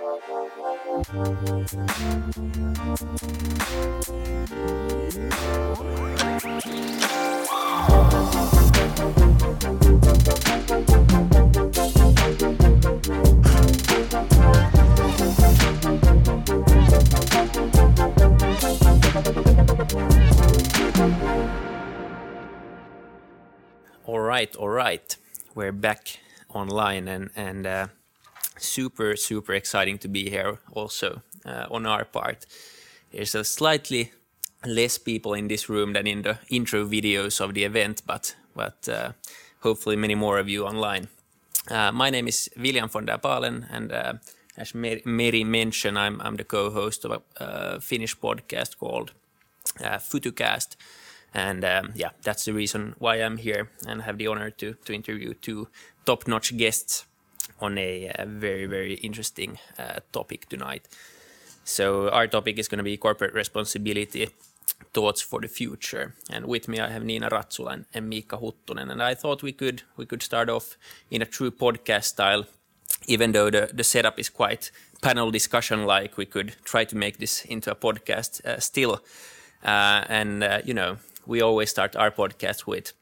All right, all right. We're back online and and uh, super super exciting to be here also uh, on our part. There's a slightly less people in this room than in the intro videos of the event, but but uh, hopefully many more of you online. Uh, my name is William von der Palen, and uh, as Mary mentioned, I'm I'm the co-host of a Finnish podcast called uh, FutuCast and um, yeah, that's the reason why I'm here and have the honor to to interview two top-notch guests on a, a very very interesting uh, topic tonight. So our topic is going to be corporate responsibility thoughts for the future. And with me I have Nina Ratsula and, and Miika Huttunen. And I thought we could we could start off in a true podcast style, even though the, the setup is quite panel discussion like. We could try to make this into a podcast uh, still. Uh, and uh, you know, we always start our podcast with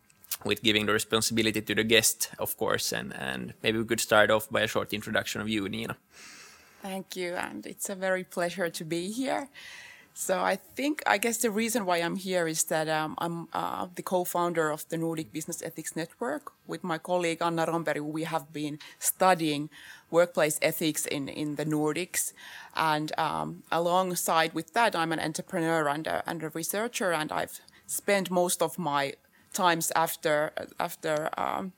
with giving the responsibility to the guest, of course, and and maybe we could start off by a short introduction of you, Nina. Thank you, and it's a very pleasure to be here. So I think I guess the reason why I'm here is that um, I'm uh, the co-founder of the Nordic Business Ethics Network with my colleague Anna Romberg. We have been studying workplace ethics in in the Nordics, and um, alongside with that, I'm an entrepreneur and a, and a researcher, and I've spent most of my times after after um,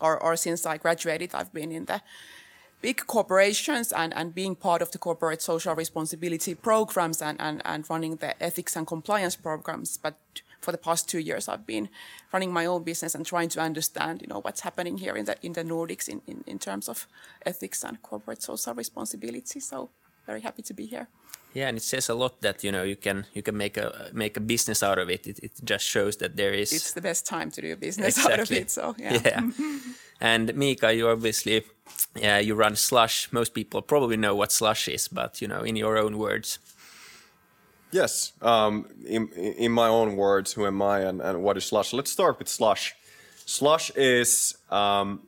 or or since I graduated, I've been in the big corporations and, and being part of the corporate social responsibility programs and, and, and running the ethics and compliance programs. But for the past two years, I've been running my own business and trying to understand, you know, what's happening here in the in the Nordics in, in, in terms of ethics and corporate social responsibility. So very happy to be here. Yeah, and it says a lot that you know you can you can make a make a business out of it. It, it just shows that there is. It's the best time to do a business exactly. out of it. So yeah. Yeah, and Miika, you obviously, yeah, you run Slush. Most people probably know what Slush is, but you know, in your own words. Yes, um, in in my own words, who am I and, and what is Slush? Let's start with Slush. Slush is um,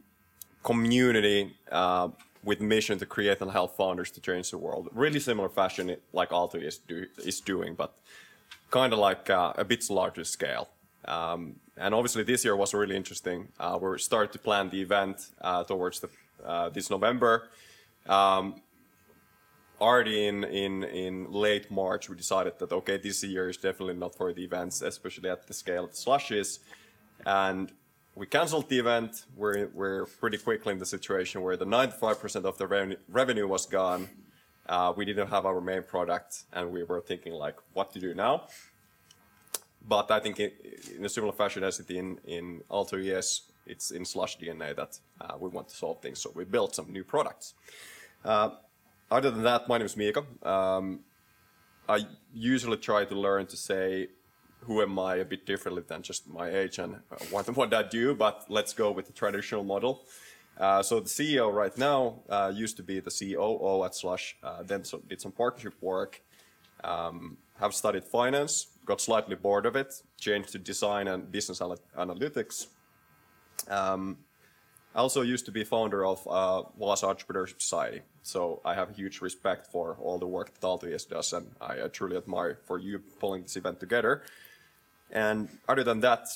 community. Uh, with mission to create and help founders to change the world. Really similar fashion like Aalto is, do, is doing, but kind of like uh, a bit larger scale. Um, and obviously this year was really interesting. Uh, we started to plan the event uh, towards the, uh, this November. Um, already in, in, in late March, we decided that, okay, this year is definitely not for the events, especially at the scale of the slushes. And we canceled the event. We're, we're pretty quickly in the situation where the 95% of the revenue, revenue was gone. Uh, we didn't have our main product, and we were thinking like, what to do now? But I think in, a similar fashion as it in in Aalto ES, it's in Slush DNA that uh, we want to solve things. So we built some new products. Uh, other than that, my name is Miika. Um, I usually try to learn to say who am I a bit differently than just my age and what, what I do, but let's go with the traditional model. Uh, so the CEO right now uh, used to be the COO at Slush, uh, then so did some partnership work, um, have studied finance, got slightly bored of it, changed to design and business analytics. Um, also used to be founder of uh, Vaasa Entrepreneurship Society, so I have huge respect for all the work that Aalto does, and I truly admire for you pulling this event together. And other than that,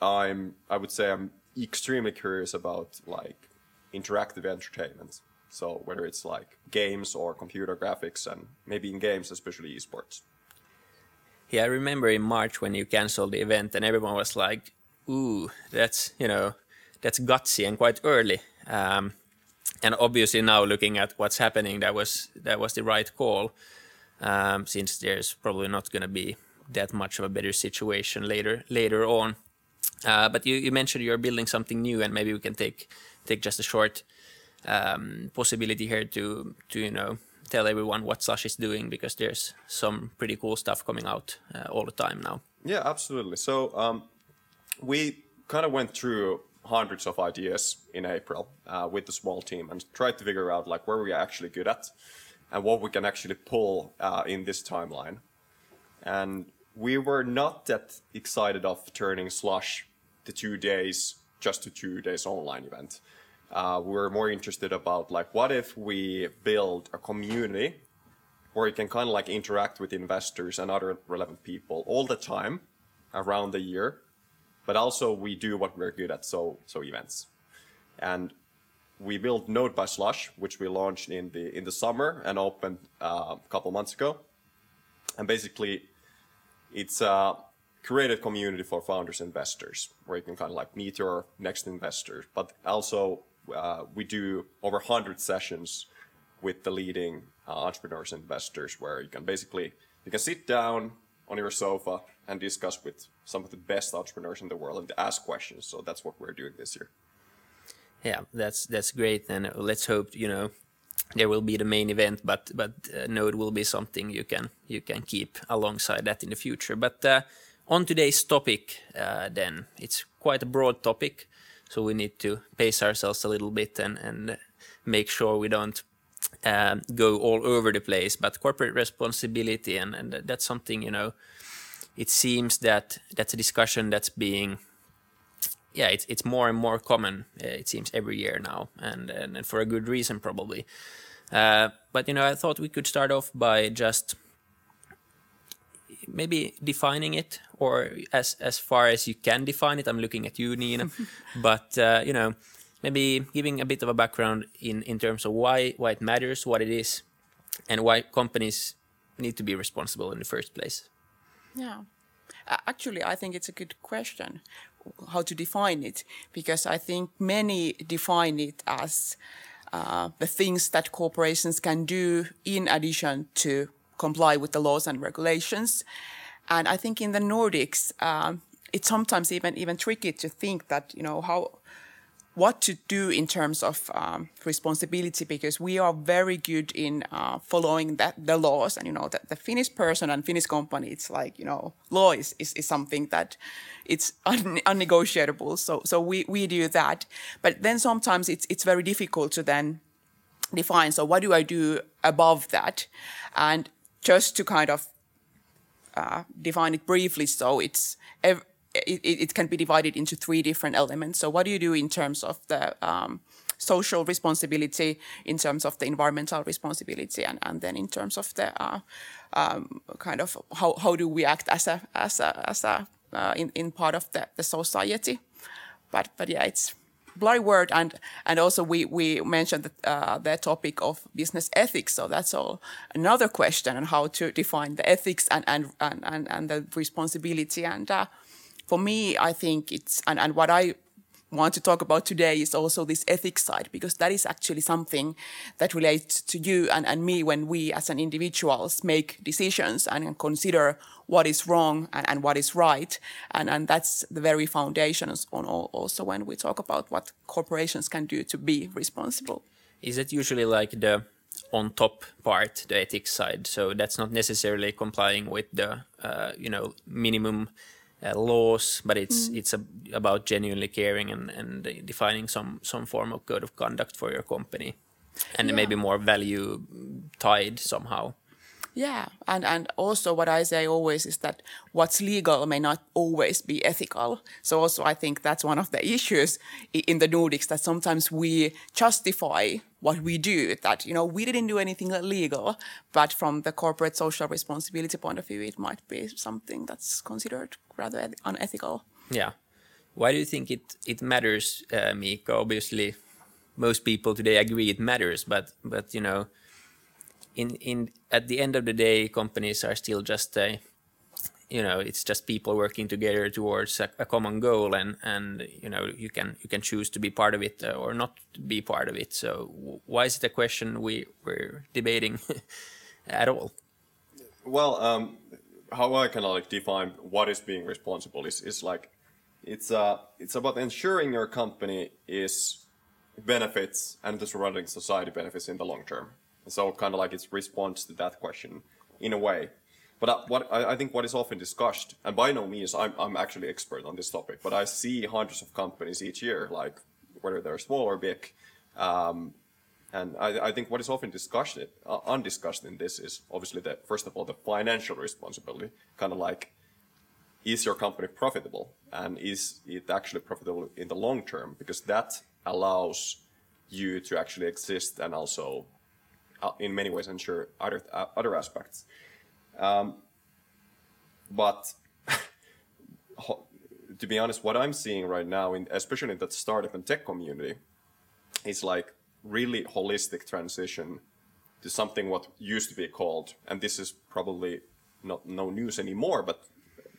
I'm I would say I'm extremely curious about like interactive entertainment. So whether it's like games or computer graphics and maybe in games, especially esports. Yeah, I remember in March when you canceled the event and everyone was like, ooh, that's, you know, that's gutsy and quite early. Um, and obviously now looking at what's happening, that was that was the right call, um, since there's probably not going to be that much of a better situation later later on. Uh, but you, you mentioned you're building something new, and maybe we can take take just a short um, possibility here to to you know tell everyone what Slush is doing because there's some pretty cool stuff coming out uh, all the time now. Yeah, absolutely. So um, we kind of went through hundreds of ideas in April uh, with the small team and tried to figure out like where we are actually good at and what we can actually pull uh, in this timeline. And we were not that excited of turning Slush the two days just to two days online event. Uh, we were more interested about like what if we build a community where you can kind of like interact with investors and other relevant people all the time around the year, but also we do what we're good at, so so events. And we built Node by Slush, which we launched in the in the summer and opened uh, a couple months ago. And basically, it's a created community for founders and investors where you can kind of like meet your next investor. But also, uh, we do over 100 sessions with the leading uh, entrepreneurs and investors where you can basically you can sit down on your sofa and discuss with some of the best entrepreneurs in the world and ask questions. So that's what we're doing this year. Yeah, that's that's great, and let's hope you know there will be the main event, but but uh, Node will be something you can you can keep alongside that in the future. But uh, on today's topic, uh, then it's quite a broad topic, so we need to pace ourselves a little bit and and make sure we don't um, go all over the place. But corporate responsibility and and that's something you know. It seems that that's a discussion that's being yeah, it's it's more and more common. Uh, it seems every year now, and and, and for a good reason probably. Uh, but you know, I thought we could start off by just maybe defining it, or as as far as you can define it. I'm looking at you, Nina, but uh, you know, maybe giving a bit of a background in in terms of why why it matters, what it is, and why companies need to be responsible in the first place. Yeah. Actually, I think it's a good question how to define it because I think many define it as uh, the things that corporations can do in addition to comply with the laws and regulations. And I think in the Nordics, um, it's sometimes even even tricky to think that you know how what to do in terms of um, responsibility because we are very good in uh, following that, the laws. And you know that the Finnish person and Finnish company it's like you know law is, is, is something that it's un, unnegotiable. So so we, we do that. But then sometimes it's it's very difficult to then define so what do I do above that? And just to kind of uh, define it briefly so it's it, it, can be divided into three different elements. So what do you do in terms of the um, social responsibility, in terms of the environmental responsibility, and, and then in terms of the uh, um, kind of how, how do we act as a as a as a uh, in, in part of the, the society. But but yeah, it's blurry word and and also we we mentioned the, uh, the topic of business ethics so that's all another question on how to define the ethics and and and and, and the responsibility and uh, for me, I think it's, and, and what I want to talk about today is also this ethics side, because that is actually something that relates to you and, and me when we as an individuals make decisions and consider what is wrong and, and what is right. And, and that's the very foundations on all, also when we talk about what corporations can do to be responsible. Is it usually like the on top part, the ethics side? So that's not necessarily complying with the, uh, you know, minimum uh, laws, but it's mm. it's a, about genuinely caring and, and defining some some form of code of conduct for your company, and yeah. maybe more value tied somehow. Yeah, and and also what I say always is that what's legal may not always be ethical. So also I think that's one of the issues in the Nordics that sometimes we justify what we do. That you know we didn't do anything illegal, but from the corporate social responsibility point of view, it might be something that's considered rather unethical. Yeah, why do you think it it matters, uh, Miika? Obviously, most people today agree it matters, but but you know in in at the end of the day, companies are still just a you know it's just people working together towards a, a, common goal and and you know you can you can choose to be part of it uh, or not be part of it. So why is it a question we we're debating at all? Well um, how i can like define what is being responsible is is like it's uh it's about ensuring your company is benefits and the surrounding society benefits in the long term. So kind of like its response to that question in a way. But what I, I think what is often discussed, and by no means I'm I'm actually expert on this topic, but I see hundreds of companies each year, like whether they're small or big. Um, and I, I, think what is often discussed, uh, undiscussed in this is obviously that first of all the financial responsibility, kind of like is your company profitable and is it actually profitable in the long term because that allows you to actually exist and also uh, in many ways ensure other uh, other aspects um, but to be honest what i'm seeing right now in, especially in the startup and tech community is like really holistic transition to something what used to be called and this is probably not no news anymore but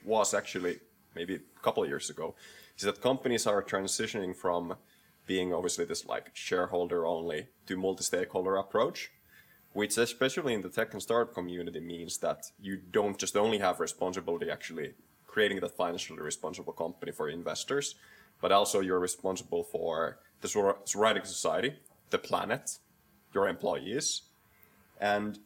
was actually maybe a couple of years ago, is that companies are transitioning from being obviously this like shareholder only to multi-stakeholder approach, which especially in the tech and startup community means that you don't just only have responsibility actually creating that financially responsible company for investors, but also you're responsible for the surrounding society, the planet, your employees. And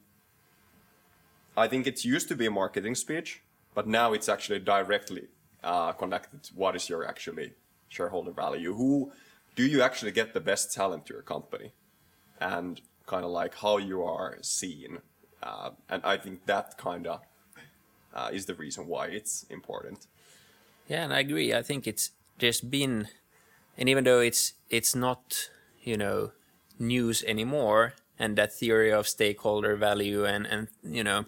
I think it used to be a marketing speech, but now it's actually directly uh, connected to what is your actually shareholder value. Who do you actually get the best talent to your company, and kind of like how you are seen. Uh, and I think that kind of uh, is the reason why it's important. Yeah, and I agree. I think it's just been, and even though it's it's not you know news anymore, and that theory of stakeholder value and and you know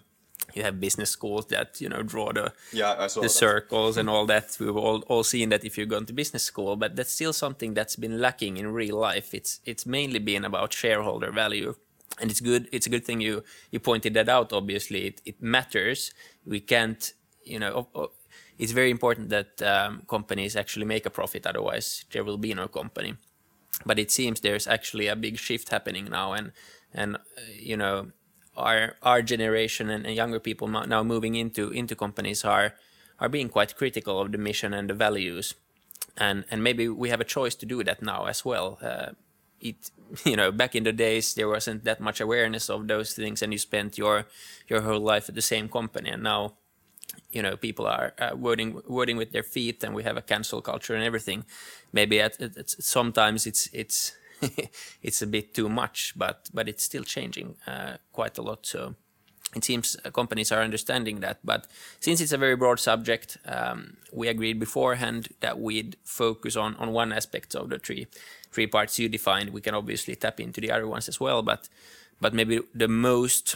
you have business schools that you know draw the yeah, the circles and all that. We've all, all seen that if you've gone to business school, but that's still something that's been lacking in real life. It's it's mainly been about shareholder value, and it's good. It's a good thing you you pointed that out. Obviously, it, it matters. We can't you know. It's very important that um, companies actually make a profit. Otherwise, there will be no company. But it seems there's actually a big shift happening now, and and uh, you know our our generation and, and, younger people now moving into into companies are are being quite critical of the mission and the values, and and maybe we have a choice to do that now as well. Uh, it you know back in the days there wasn't that much awareness of those things, and you spent your your whole life at the same company, and now you know people are uh, wording wording with their feet, and we have a cancel culture and everything. Maybe at, at sometimes it's it's it's a bit too much, but but it's still changing uh, quite a lot. So it seems uh, companies are understanding that. But since it's a very broad subject, um, we agreed beforehand that we'd focus on on one aspect of the three three parts you defined. We can obviously tap into the other ones as well, but but maybe the most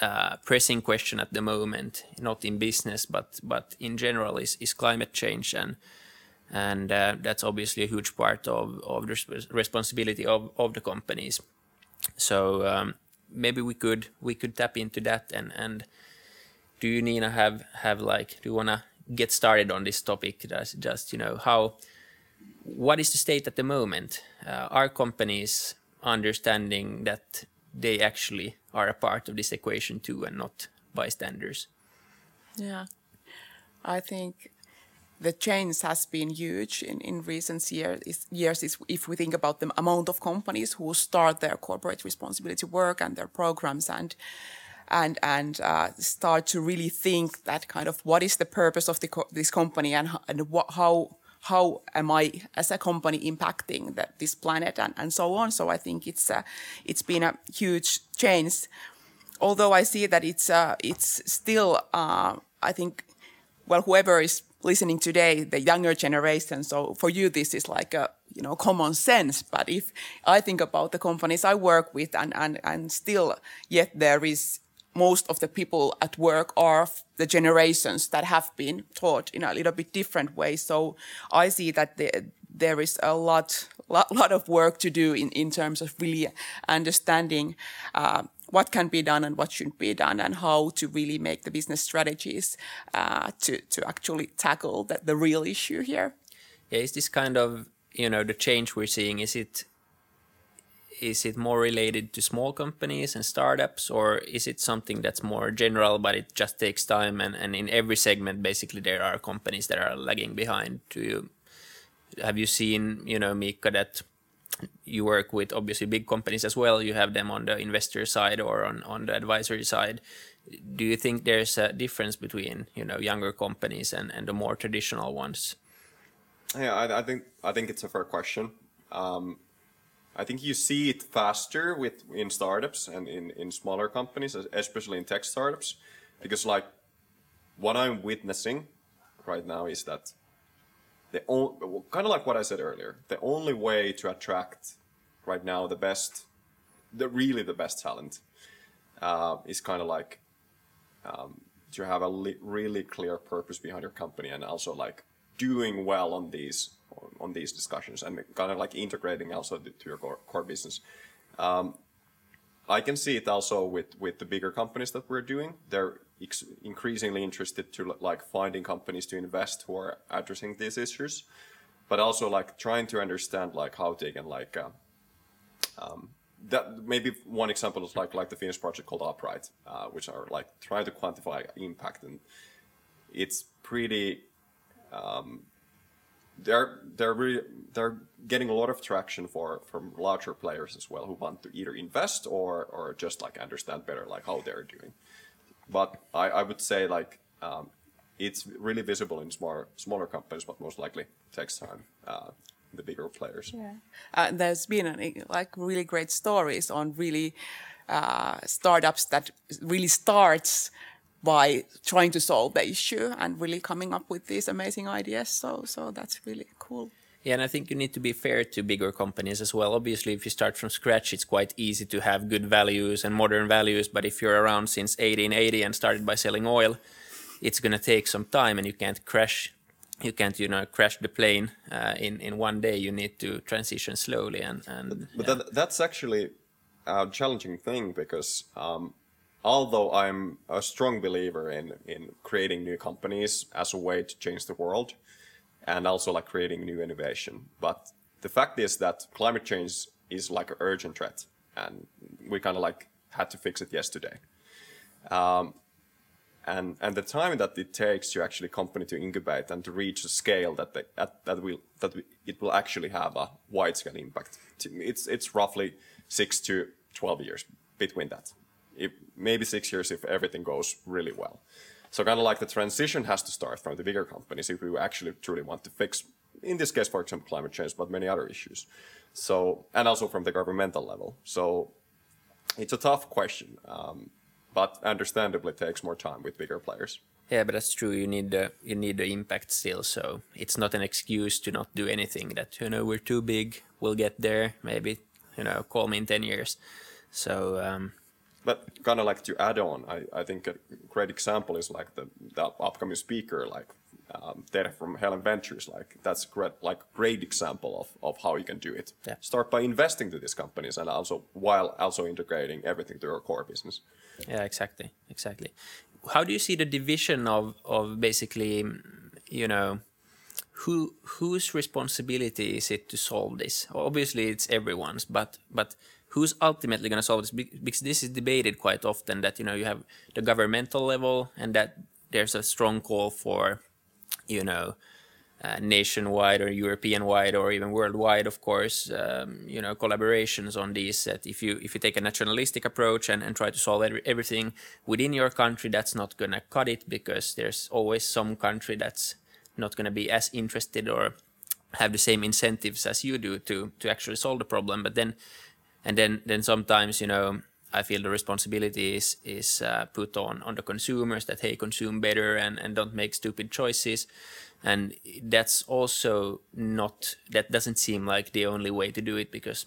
uh, pressing question at the moment, not in business but but in general, is is climate change and and uh, that's obviously a huge part of, of the responsibility of, of the companies. So um, maybe we could we could tap into that and and do you Nina have have like do you wanna get started on this topic? Just just you know how what is the state at the moment? Uh, are companies understanding that they actually are a part of this equation too and not bystanders? Yeah, I think the change has been huge in, in recent year, years if we think about the amount of companies who start their corporate responsibility work and their programs and and and uh, start to really think that kind of what is the purpose of the co this company and, and what, how how am I as a company impacting that this planet and, and so on. So I think it's uh, it's been a huge change. Although I see that it's uh, it's still uh, I think well whoever is listening today, the younger generation. So for you, this is like a you know common sense. But if I think about the companies I work with, and and and still, yet there is most of the people at work are the generations that have been taught in a little bit different way. So I see that the, there is a lot, lot, lot of work to do in, in terms of really understanding uh, what can be done and what shouldn't be done and how to really make the business strategies uh, to, to actually tackle the, the real issue here. Yeah, is this kind of, you know, the change we're seeing, is it is it more related to small companies and startups or is it something that's more general but it just takes time and, and in every segment basically there are companies that are lagging behind do you have you seen you know miika that you work with obviously big companies as well. You have them on the investor side or on, on the advisory side. do you think there's a difference between you know younger companies and, and the more traditional ones? Yeah, I, I think I think it's a fair question. Um, I think you see it faster with in startups and in, in smaller companies, especially in tech startups, because like what I'm witnessing right now is that the only, kind of like what I said earlier, the only way to attract right now the best, the really the best talent, uh, is kind of like um, to have a li- really clear purpose behind your company and also like doing well on these on these discussions and kind of like integrating also to your core, core business. Um, I can see it also with with the bigger companies that we're doing. They're increasingly interested to like finding companies to invest who are addressing these issues, but also like trying to understand like how they can like uh, um, that maybe one example is like like the Finnish project called Upright, uh, which are like trying to quantify impact, and it's pretty. Um, they're they're really they're getting a lot of traction for from larger players as well who want to either invest or or just like understand better like how they're doing. But I, I would say like um, it's really visible in smaller smaller companies, but most likely takes time. Uh, the bigger players. Yeah, uh, there's been like really great stories on really uh, startups that really starts by trying to solve the issue and really coming up with these amazing ideas. So, so that's really cool. Yeah, and I think you need to be fair to bigger companies as well. Obviously, if you start from scratch, it's quite easy to have good values and modern values. But if you're around since 1880 and started by selling oil, it's going to take some time, and you can't crash you can't you know crash the plane uh, in in one day you need to transition slowly and and but, yeah. that, that's actually a challenging thing because um, although i'm a strong believer in in creating new companies as a way to change the world and also like creating new innovation. But the fact is that climate change is like an urgent threat and we kind of like had to fix it yesterday. Um, and and the time that it takes to actually company to incubate and to reach a scale that they, at, that will that it will actually have a wide scale impact it's it's roughly six to 12 years between that. If, maybe six years if everything goes really well so kind of like the transition has to start from the bigger companies if we actually truly want to fix in this case for example climate change but many other issues so and also from the governmental level so it's a tough question um, but understandably takes more time with bigger players. Yeah, but that's true. You need the you need the impact still. So it's not an excuse to not do anything. That you know we're too big. We'll get there. Maybe you know call me in ten years. So. Um, but kind of like to add on, I, I think a great example is like the, the upcoming speaker, like um, Tere from Helen Ventures. Like that's great, like great example of, of how you can do it. Yeah. Start by investing to these companies and also while also integrating everything to your core business. Yeah, exactly, exactly. How do you see the division of of basically, you know, who whose responsibility is it to solve this? Obviously, it's everyone's, but but who's ultimately going to solve this? Because this is debated quite often. That you know you have the governmental level, and that there's a strong call for, you know, uh, nationwide or European wide or even worldwide, of course, um, you know, collaborations on these. That if you if you take a nationalistic approach and, and try to solve every, everything within your country, that's not gonna cut it because there's always some country that's not gonna be as interested or have the same incentives as you do to to actually solve the problem. But then, and then then sometimes you know. I feel the responsibility is is uh, put on on the consumers that hey consume better and, and don't make stupid choices. And that's also not that doesn't seem like the only way to do it because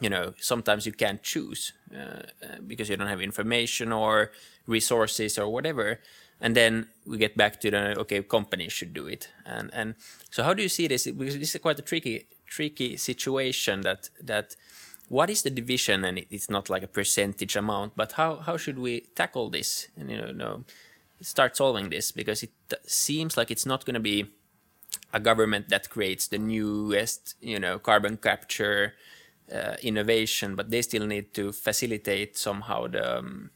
you know sometimes you can't choose uh, uh, because you don't have information or resources or whatever. And then we get back to the okay companies should do it. And and so how do you see this? Because this is quite a tricky tricky situation that that what is the division and it's not like a percentage amount but how how should we tackle this and you know start solving this because it seems like it's not going to be a government that creates the newest, you know, carbon capture uh, innovation, but they still need to facilitate somehow the, um,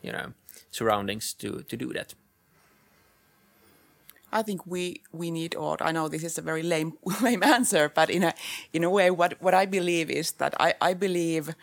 you know, surroundings to to do that. I think we we need, or I know this is a very lame lame answer, but in a in a way, what what I believe is that I I believe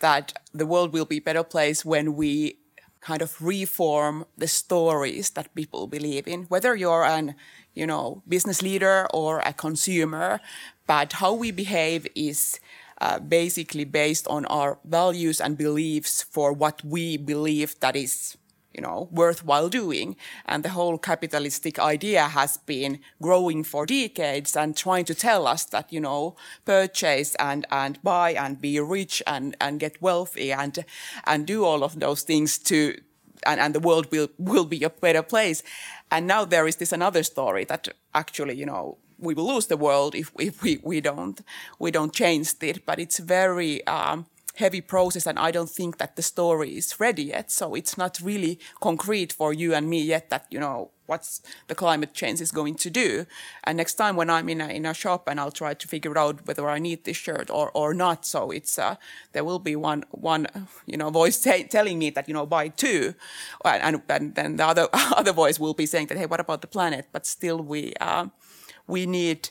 that the world will be a better place when we kind of reform the stories that people believe in, whether you're an, you know, business leader or a consumer. But how we behave is uh, basically based on our values and beliefs for what we believe that is you know, worthwhile doing. And the whole capitalistic idea has been growing for decades and trying to tell us that, you know, purchase and, and buy and be rich and, and get wealthy and, and do all of those things to, and, and the world will, will be a better place. And now there is this another story that actually, you know, we will lose the world if, if we, we don't, we don't change it. But it's very, um, heavy process and I don't think that the story is ready yet. So it's not really concrete for you and me yet that, you know, what's the climate change is going to do. And next time when I'm in a, in a shop and I'll try to figure out whether I need this shirt or, or not. So it's, uh, there will be one, one, you know, voice telling me that, you know, buy two. And, and then the other, other voice will be saying that, hey, what about the planet? But still we, uh, we need,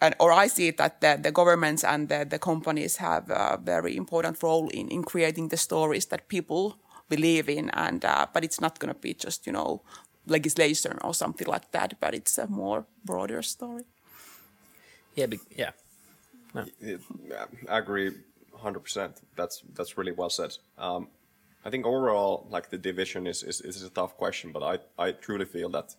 and, or I see it that the, the governments and the, the, companies have a very important role in, in creating the stories that people believe in. And uh, but it's not going to be just you know legislation or something like that. But it's a more broader story. Yeah, yeah. No. I agree, hundred percent. That's that's really well said. Um, I think overall, like the division is, is, is a tough question, but I, I truly feel that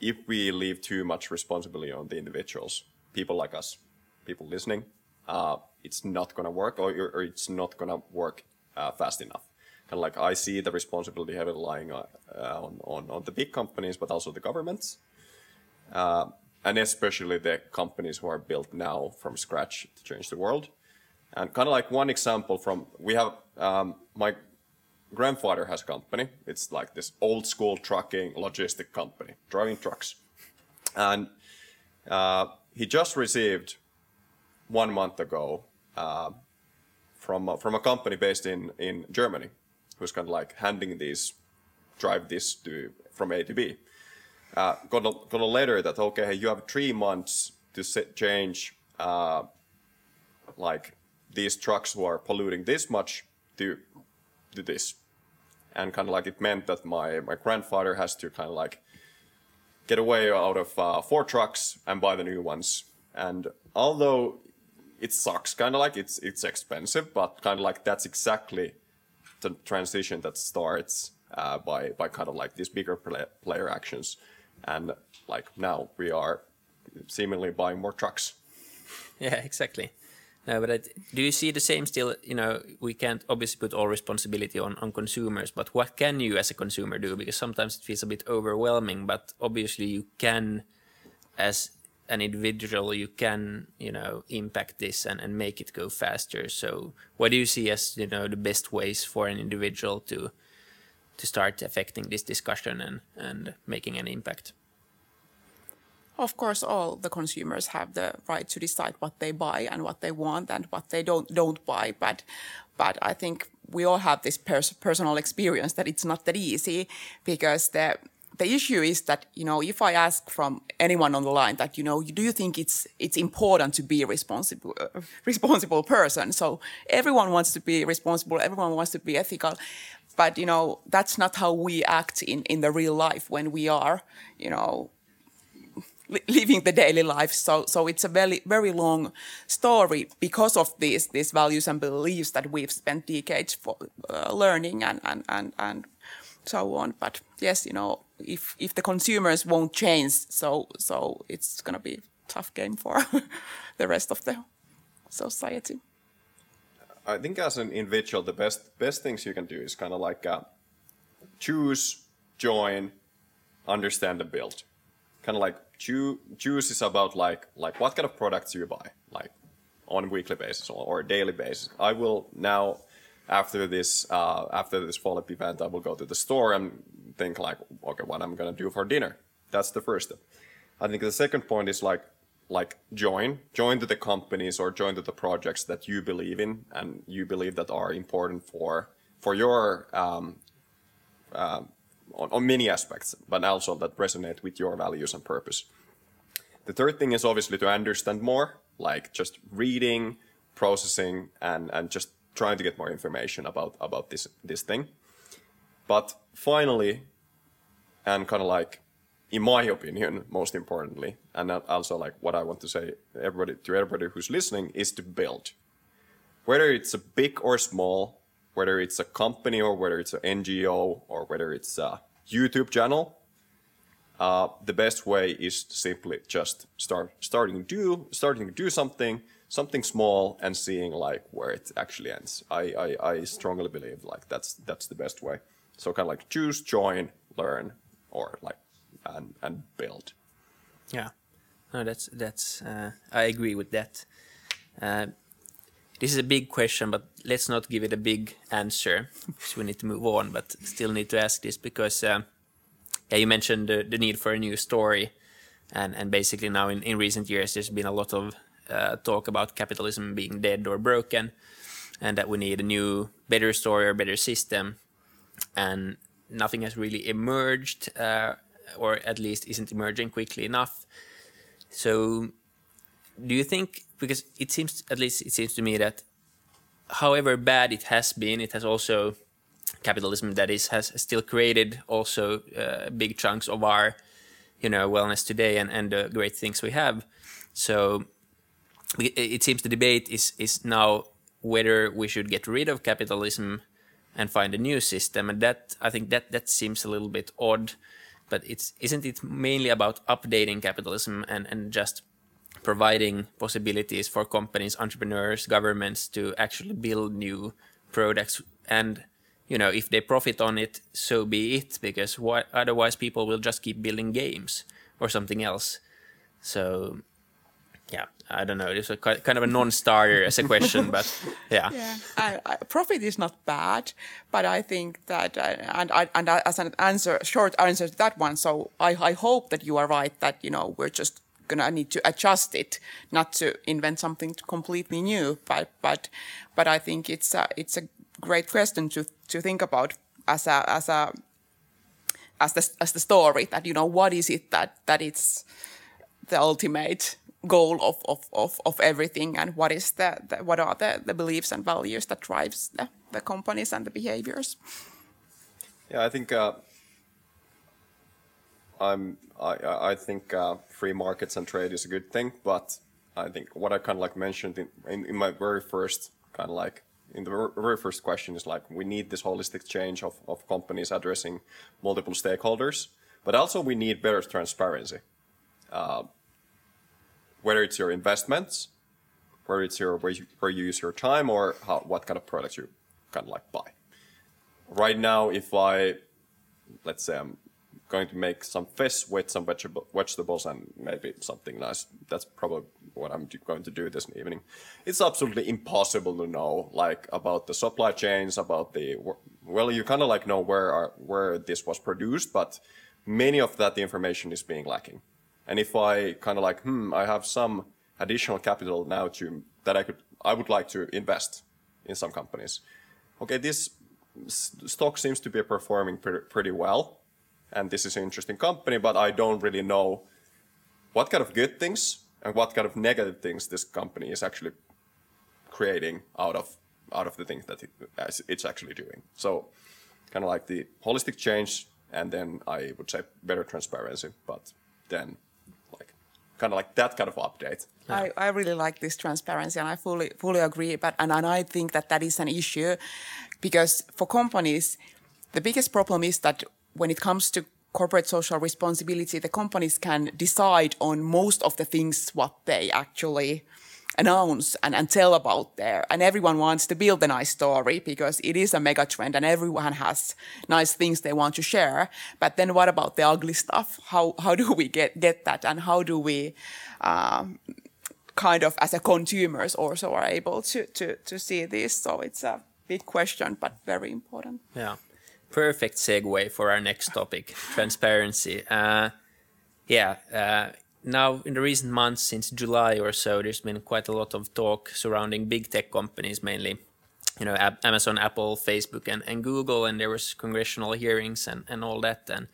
if we leave too much responsibility on the individuals, people like us, people listening, uh, it's not going to work or, or, it's not going to work uh, fast enough. Kind of like I see the responsibility heavily lying uh, on, on, on, the big companies, but also the governments. Uh, and especially the companies who are built now from scratch to change the world. And kind of like one example from, we have, um, my grandfather has a company. It's like this old school trucking logistic company, driving trucks. And uh, he just received one month ago uh, from, uh, from a company based in, in Germany who's kind of like handing these, drive this to, from A to B. Uh, got, a, got a letter that, okay, you have three months to set, change uh, like these trucks who are polluting this much to do this and kind of like it meant that my my grandfather has to kind of like get away out of uh, four trucks and buy the new ones. And although it sucks, kind of like it's it's expensive, but kind of like that's exactly the transition that starts uh, by by kind of like these bigger play, player actions, and like now we are seemingly buying more trucks. Yeah, exactly. No, but I, do you see the same still? You know, we can't obviously put all responsibility on, on consumers, but what can you as a consumer do? Because sometimes it feels a bit overwhelming, but obviously you can, as an individual, you can, you know, impact this and, and make it go faster. So what do you see as, you know, the best ways for an individual to to start affecting this discussion and, and making an impact? Of course, all the consumers have the right to decide what they buy and what they want and what they don't don't buy. But but I think we all have this pers personal experience that it's not that easy because the the issue is that you know if I ask from anyone on the line that you know do you think it's it's important to be a responsible uh, responsible person? So everyone wants to be responsible, everyone wants to be ethical, but you know that's not how we act in in the real life when we are you know living the daily life. So, so it's a very, very long story because of these, these values and beliefs that we've spent decades for uh, learning and, and, and, and so on. But yes, you know, if, if the consumers won't change, so, so it's going to be a tough game for the rest of the society. I think as an individual, the best, best things you can do is kind of like uh, choose, join, understand and build. Kind of like choose is about like like what kind of products you buy like on a weekly basis or, or a daily basis. I will now after this uh, after this follow-up event, I will go to the store and think like, okay, what I'm gonna do for dinner. That's the first step. I think the second point is like like join join to the companies or join to the projects that you believe in and you believe that are important for for your um, uh, on, on many aspects, but also that resonate with your values and purpose. The third thing is obviously to understand more, like just reading, processing, and, and just trying to get more information about, about this, this thing. But finally, and kind of like, in my opinion, most importantly, and also like what I want to say everybody to everybody who's listening is to build. Whether it's a big or small, whether it's a company or whether it's an NGO or whether it's a YouTube channel, uh, the best way is simply just start starting to do starting to do something something small and seeing like where it actually ends. I, I, I strongly believe like that's that's the best way. So kind of like choose, join, learn, or like and and build. Yeah, no, that's that's uh, I agree with that. Uh, this is a big question, but let's not give it a big answer because we need to move on. But still need to ask this because uh, yeah, you mentioned the, the need for a new story, and and basically now in, in recent years there's been a lot of uh, talk about capitalism being dead or broken, and that we need a new, better story or better system, and nothing has really emerged, uh, or at least isn't emerging quickly enough. So, do you think? Because it seems, at least it seems to me that, however bad it has been, it has also capitalism that is has still created also uh, big chunks of our you know wellness today and and the great things we have so it seems the debate is is now whether we should get rid of capitalism and find a new system, and that I think that that seems a little bit odd. But it's isn't it mainly about updating capitalism and and just providing possibilities for companies, entrepreneurs, governments to actually build new products and you know if they profit on it so be it because what otherwise people will just keep building games or something else so yeah, I don't know. It's a kind of a non-starter as a question, but yeah. Yeah, I, I, profit is not bad, but I think that, uh, and I, and as an answer, short answer to that one. So I, I hope that you are right that you know we're just gonna need to adjust it, not to invent something completely new. But but but I think it's a, it's a great question to to think about as a as a as the as the story that you know what is it that that it's the ultimate goal of, of, of, of everything and what is the, the what are the, the beliefs and values that drives the, the companies and the behaviors yeah i think uh, i'm i i think uh, free markets and trade is a good thing but i think what i kind of like mentioned in, in, in my very first kind of like in the very first question is like we need this holistic change of, of companies addressing multiple stakeholders but also we need better transparency uh, whether it's your investments, whether it's your where you, where you use your time, or how, what kind of products you kind of like buy. Right now, if I, let's say I'm going to make some fish with some vegetable, vegetables and maybe something nice, that's probably what I'm going to do this evening. It's absolutely impossible to know like about the supply chains, about the well, you kind of like know where are, where this was produced, but many of that information is being lacking. And if I kind of like, hmm, I have some additional capital now to that I could, I would like to invest in some companies. Okay, this stock seems to be performing pretty, pretty well, and this is an interesting company, but I don't really know what kind of good things and what kind of negative things this company is actually creating out of out of the things that it, it's actually doing. So, kind of like the holistic change, and then I would say better transparency, but then like kind of like that kind of update. I, I really like this transparency and I fully fully agree. But and, and I think that that is an issue because for companies, the biggest problem is that when it comes to corporate social responsibility, the companies can decide on most of the things what they actually announce and, and tell about there. And everyone wants to build a nice story because it is a mega trend and everyone has nice things they want to share. But then what about the ugly stuff? How, how do we get, get that? And how do we, um, kind of as a consumers also are able to, to, to see this? So it's a big question, but very important. Yeah. Perfect segue for our next topic, transparency. Uh, yeah, uh, now in the recent months since July or so, there's been quite a lot of talk surrounding big tech companies, mainly, you know, Amazon, Apple, Facebook, and, and Google, and there was congressional hearings and, and all that, and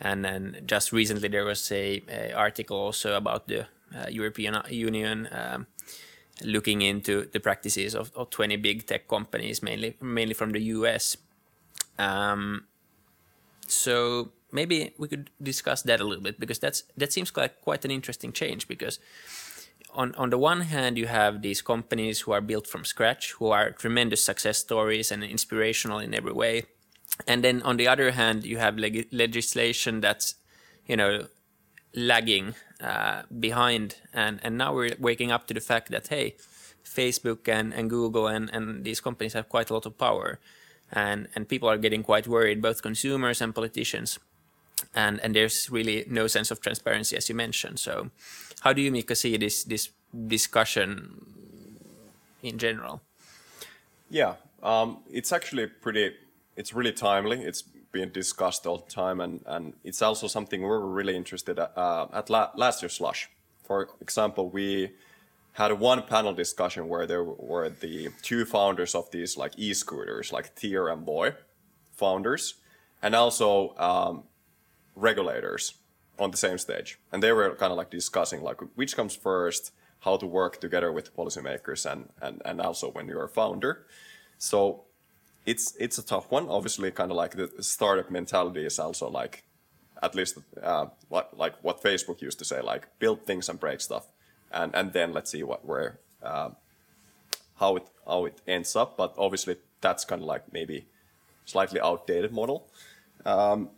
and then just recently there was a, a article also about the uh, European Union um, looking into the practices of, of 20 big tech companies, mainly mainly from the US. Um, so maybe we could discuss that a little bit because that's that seems like quite an interesting change because on on the one hand you have these companies who are built from scratch who are tremendous success stories and inspirational in every way. And then on the other hand you have leg- legislation that's you know lagging uh, behind. And and now we're waking up to the fact that hey facebook and, and google and, and these companies have quite a lot of power and and people are getting quite worried both consumers and politicians. And and there's really no sense of transparency as you mentioned. So how do you Miika see this this discussion in general? Yeah um, it's actually pretty it's really timely. It's being discussed all the time and and it's also something we're really interested at, uh, at la- last year's slush for example we had one panel discussion where there were the two founders of these like e-scooters like Tier and Voi, founders and also um, regulators on the same stage, and they were kind of like discussing like which comes first, how to work together with policymakers, and and and also when you're a founder. So it's it's a tough one. Obviously, kind of like the startup mentality is also like at least uh, like, like what Facebook used to say, like build things and break stuff, and and then let's see what where uh, how it how it ends up. But obviously, that's kind of like maybe slightly outdated model. Um,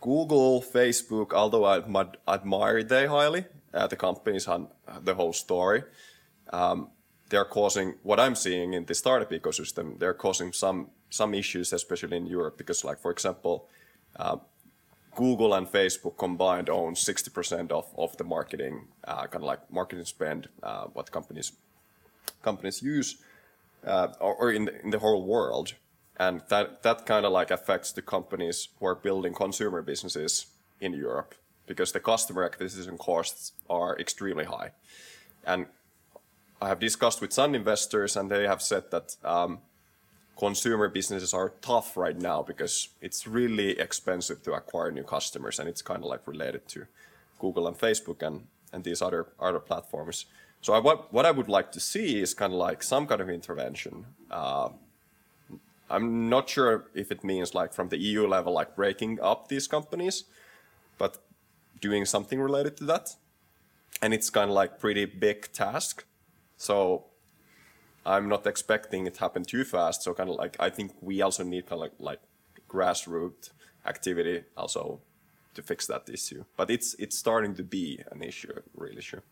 Google, Facebook, although I admire they highly, uh, the companies and the whole story, um, they're causing what I'm seeing in the startup ecosystem. They're causing some some issues, especially in Europe, because, like for example, uh, Google and Facebook combined own 60% of, of the marketing, uh, kind of like marketing spend, uh, what companies companies use, uh, or, or in the, in the whole world and that that kind of like affects the companies who are building consumer businesses in Europe because the customer acquisition costs are extremely high. And I have discussed with some investors, and they have said that um, consumer businesses are tough right now because it's really expensive to acquire new customers, and it's kind of like related to Google and Facebook and and these other other platforms. So I, what what I would like to see is kind of like some kind of intervention. Uh, I'm not sure if it means like from the EU level, like breaking up these companies, but doing something related to that. And it's kind of like pretty big task. So I'm not expecting it happen too fast. So kind of like I think we also need kind of like, like grassroots activity also to fix that issue. But it's it's starting to be an issue, really sure.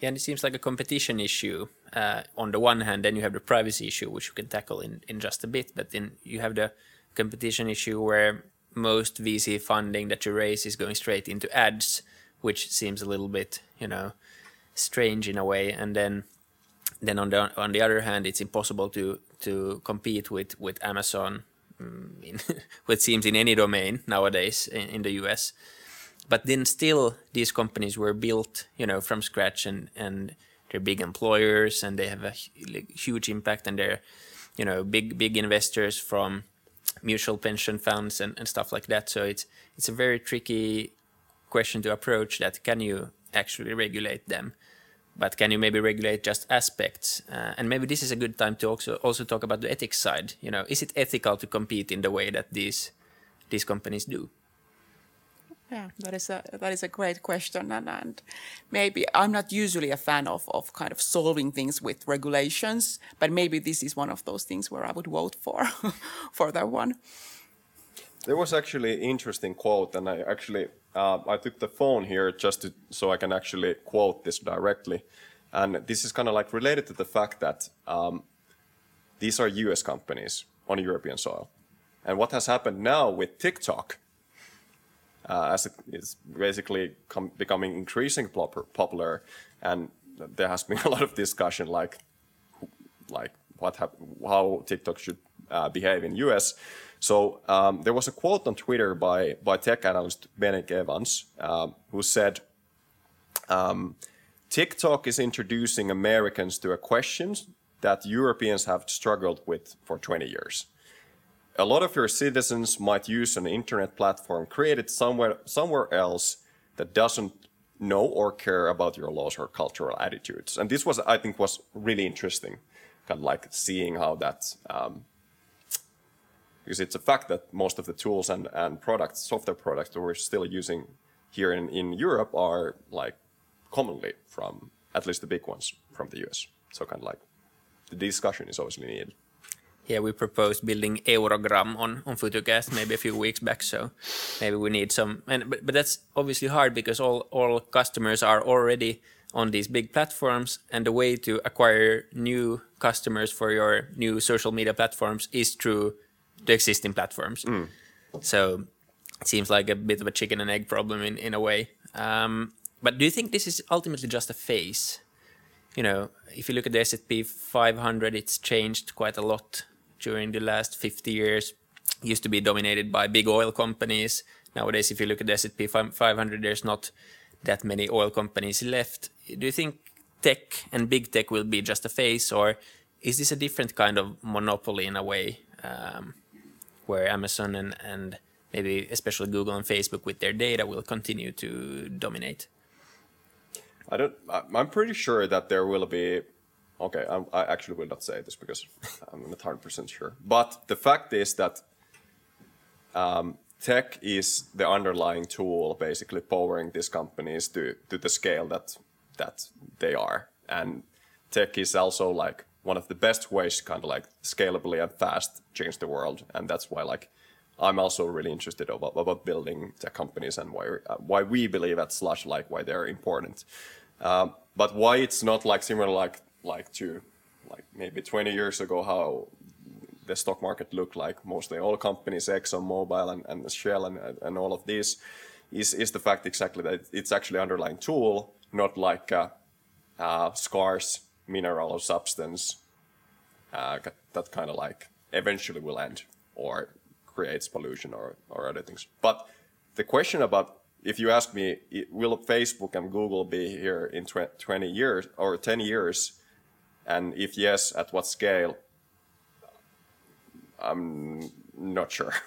Yeah, and it seems like a competition issue uh, on the one hand. Then you have the privacy issue, which you can tackle in, in just a bit. But then you have the competition issue where most VC funding that you raise is going straight into ads, which seems a little bit, you know, strange in a way. And then, then on the on the other hand, it's impossible to to compete with with Amazon, um, in, what seems in any domain nowadays in, in the US but then still these companies were built you know from scratch and and they're big employers and they have a huge impact and they're you know big big investors from mutual pension funds and, and stuff like that. So it's it's a very tricky question to approach that can you actually regulate them but can you maybe regulate just aspects? Uh, and maybe this is a good time to also also talk about the ethics side. You know is it ethical to compete in the way that these these companies do? Yeah, that is a that is a great question, and, and maybe I'm not usually a fan of of kind of solving things with regulations, but maybe this is one of those things where I would vote for for that one. There was actually an interesting quote, and I actually uh, I took the phone here just to, so I can actually quote this directly, and this is kind of like related to the fact that um, these are U.S. companies on European soil, and what has happened now with TikTok uh, as it is basically becoming increasingly popular, and there has been a lot of discussion, like like what how TikTok should uh, behave in US. So um, there was a quote on Twitter by by tech analyst Benedict Evans, uh, who said. Um, TikTok is introducing Americans to a question that Europeans have struggled with for 20 years a lot of your citizens might use an internet platform created somewhere somewhere else that doesn't know or care about your laws or cultural attitudes. And this was, I think, was really interesting, kind of like seeing how that um, because it's a fact that most of the tools and, and products, software products that we're still using here in, in Europe are like commonly from at least the big ones from the US. So kind of like the discussion is obviously needed. Yeah, we proposed building Eurogram on on Futucast maybe a few weeks back. So maybe we need some, and but, but that's obviously hard because all all customers are already on these big platforms, and the way to acquire new customers for your new social media platforms is through the existing platforms. So it seems like a bit of a chicken and egg problem in in a way. Um, but do you think this is ultimately just a phase? You know, if you look at the S&P 500, it's changed quite a lot during the last 50 years. It used to be dominated by big oil companies. Nowadays, if you look at the S&P 500, there's not that many oil companies left. Do you think tech and big tech will be just a phase, or is this a different kind of monopoly in a way, um, where Amazon and, and maybe especially Google and Facebook with their data will continue to dominate? I don't. I'm pretty sure that there will be. Okay, I'm, I actually will not say this because I'm not hundred percent sure. But the fact is that um, tech is the underlying tool, basically powering these companies to to the scale that that they are, and tech is also like one of the best ways to kind of like scalably and fast change the world, and that's why like I'm also really interested about, about building tech companies and why uh, why we believe at Slush like why they're important. Um, but why it's not like similar like like to like maybe 20 years ago how the stock market looked like mostly all companies Exxon Mobil and, and Shell and, and all of these is, is the fact exactly that it's actually underlying tool not like a, a scarce mineral or substance uh, that kind of like eventually will end or creates pollution or, or other things. But the question about if you ask me, will Facebook and Google be here in 20 years or 10 years? And if yes, at what scale? I'm not sure.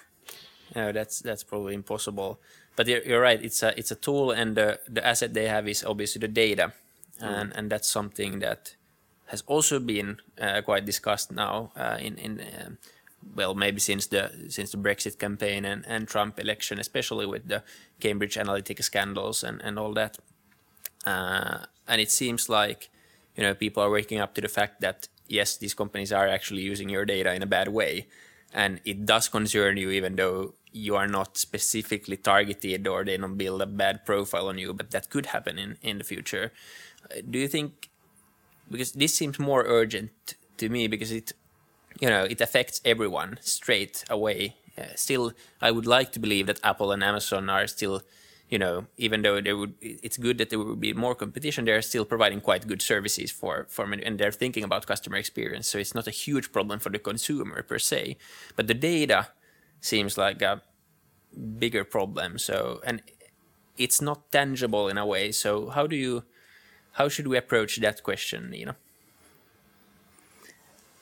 No, that's that's probably impossible. But you're, you're right. It's a it's a tool, and the the asset they have is obviously the data, and and that's something that has also been uh, quite discussed now uh, in in um, well maybe since the since the Brexit campaign and, and Trump election, especially with the Cambridge Analytica scandals and and all that. Uh, and it seems like you know people are waking up to the fact that yes, these companies are actually using your data in a bad way, and it does concern you, even though you are not specifically targeted or they don't build a bad profile on you, but that could happen in in the future. Uh, Do you think? Because this seems more urgent to me because it, you know, it affects everyone straight away. Uh, still, I would like to believe that Apple and Amazon are still you know, even though would, it's good that there would be more competition, they're still providing quite good services for, for and they're thinking about customer experience. So it's not a huge problem for the consumer per se, but the data seems like a bigger problem. So, and it's not tangible in a way. So how do you, how should we approach that question, Nina?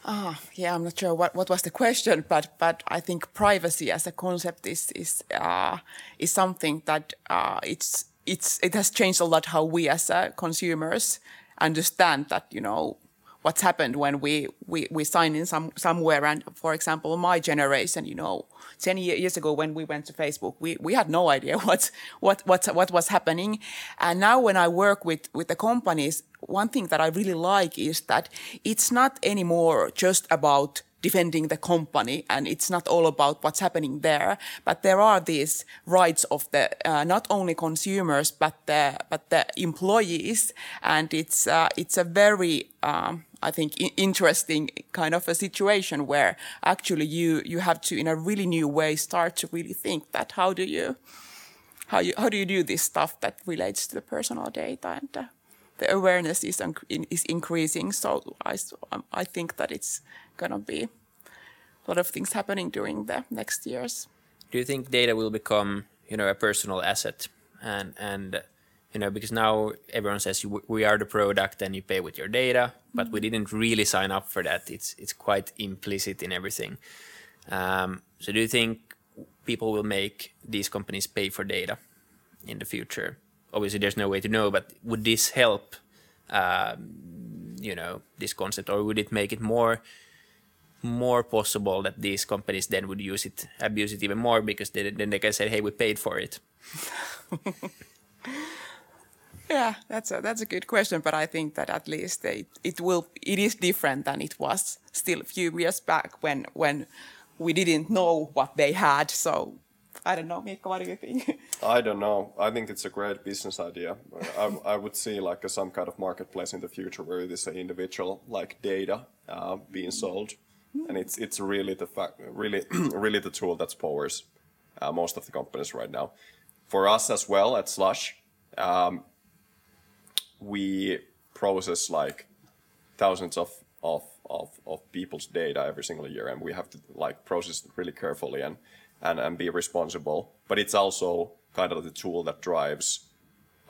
Ah, yeah, I'm not sure what, what was the question, but but I think privacy as a concept is is uh, is something that uh, it's it's it has changed a lot how we as uh, consumers understand that you know what's happened when we, we, we sign in some somewhere. And for example my generation you know 10 years ago when we went to facebook we, we had no idea what, what, what, what was happening. And now when i work with, with the companies one thing that i really like is that it's not anymore just about defending the company and it's not all about what's happening there but there are these rights of the uh, not only consumers but the but the employees. And it's uh, it's a very um, I think interesting kind of a situation where actually you you have to in a really new way start to really think that how do you how you how do you do this stuff that relates to the personal data and uh, the awareness is is increasing so I um, I think that it's gonna be a lot of things happening during the next years. do you think data will become you know a personal asset and and you know because now everyone says you, we are the product and you pay with your data but we didn't really sign up for that. It's it's quite implicit in everything. Um, so do you think people will make these companies pay for data in the future? Obviously there's no way to know but would this help um, you know this concept or would it make it more more possible that these companies then would use it, abuse it even more because they, then they can say, "Hey, we paid for it." yeah, that's a that's a good question, but I think that at least it, it will it is different than it was still a few years back when when we didn't know what they had. So I don't know, Mikko, what do you think? I don't know. I think it's a great business idea. I, I would see like a, some kind of marketplace in the future where it is an individual like data uh, being sold, and it's it's really the fact, really really the tool that powers uh, most of the companies right now. For us as well at Slush, um, we process like thousands of, of of of people's data every single year, and we have to like process it really carefully and and, and be responsible. But it's also kind of the tool that drives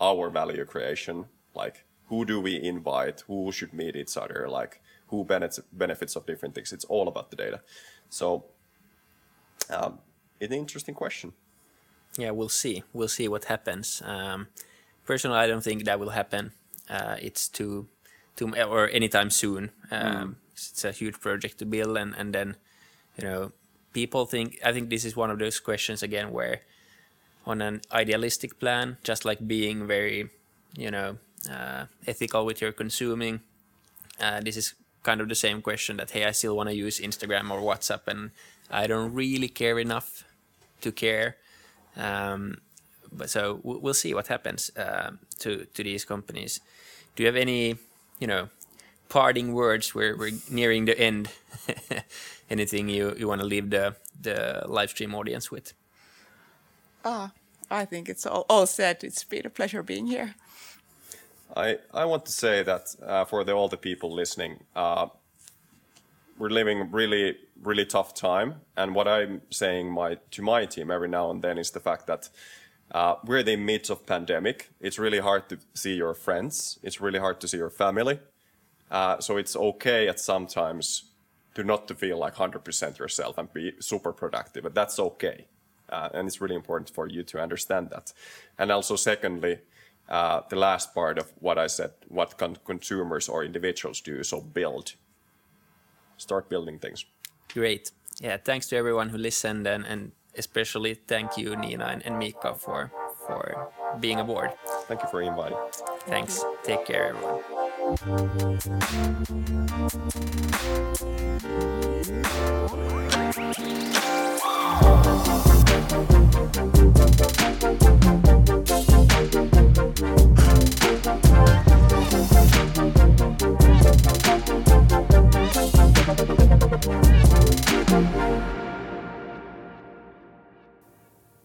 our value creation. Like, who do we invite? Who should meet each other? Like, who benefits benefits of different things? It's all about the data. So, um, it's an interesting question. Yeah, we'll see. We'll see what happens. Um, personally, I don't think that will happen. Uh, it's too, too, or anytime soon. Um, mm. It's a huge project to build, and and then, you know, people think i think this is one of those questions again where on an idealistic plan just like being very you know uh, ethical with your consuming uh, this is kind of the same question that hey i still want to use instagram or whatsapp and i don't really care enough to care um, but so we'll see what happens uh, to to these companies do you have any you know parting words we're, we're nearing the end anything you, you want to leave the, the live stream audience with? Ah, I think it's all, all said. It's been a pleasure being here. I, I want to say that uh, for the, all the people listening, uh, we're living really really tough time, and what I'm saying my to my team every now and then is the fact that uh, we're in the midst of pandemic. It's really hard to see your friends. It's really hard to see your family. Uh, so it's okay at sometimes to not to feel like 100% yourself and be super productive, but that's okay. Uh, and it's really important for you to understand that. And also, secondly, uh, the last part of what I said, what consumers or individuals do, so build. Start building things. Great. Yeah, thanks to everyone who listened, and, and especially thank you, Nina and, and Miika, for, for being aboard. Thank you for inviting. Thanks. Take care, everyone.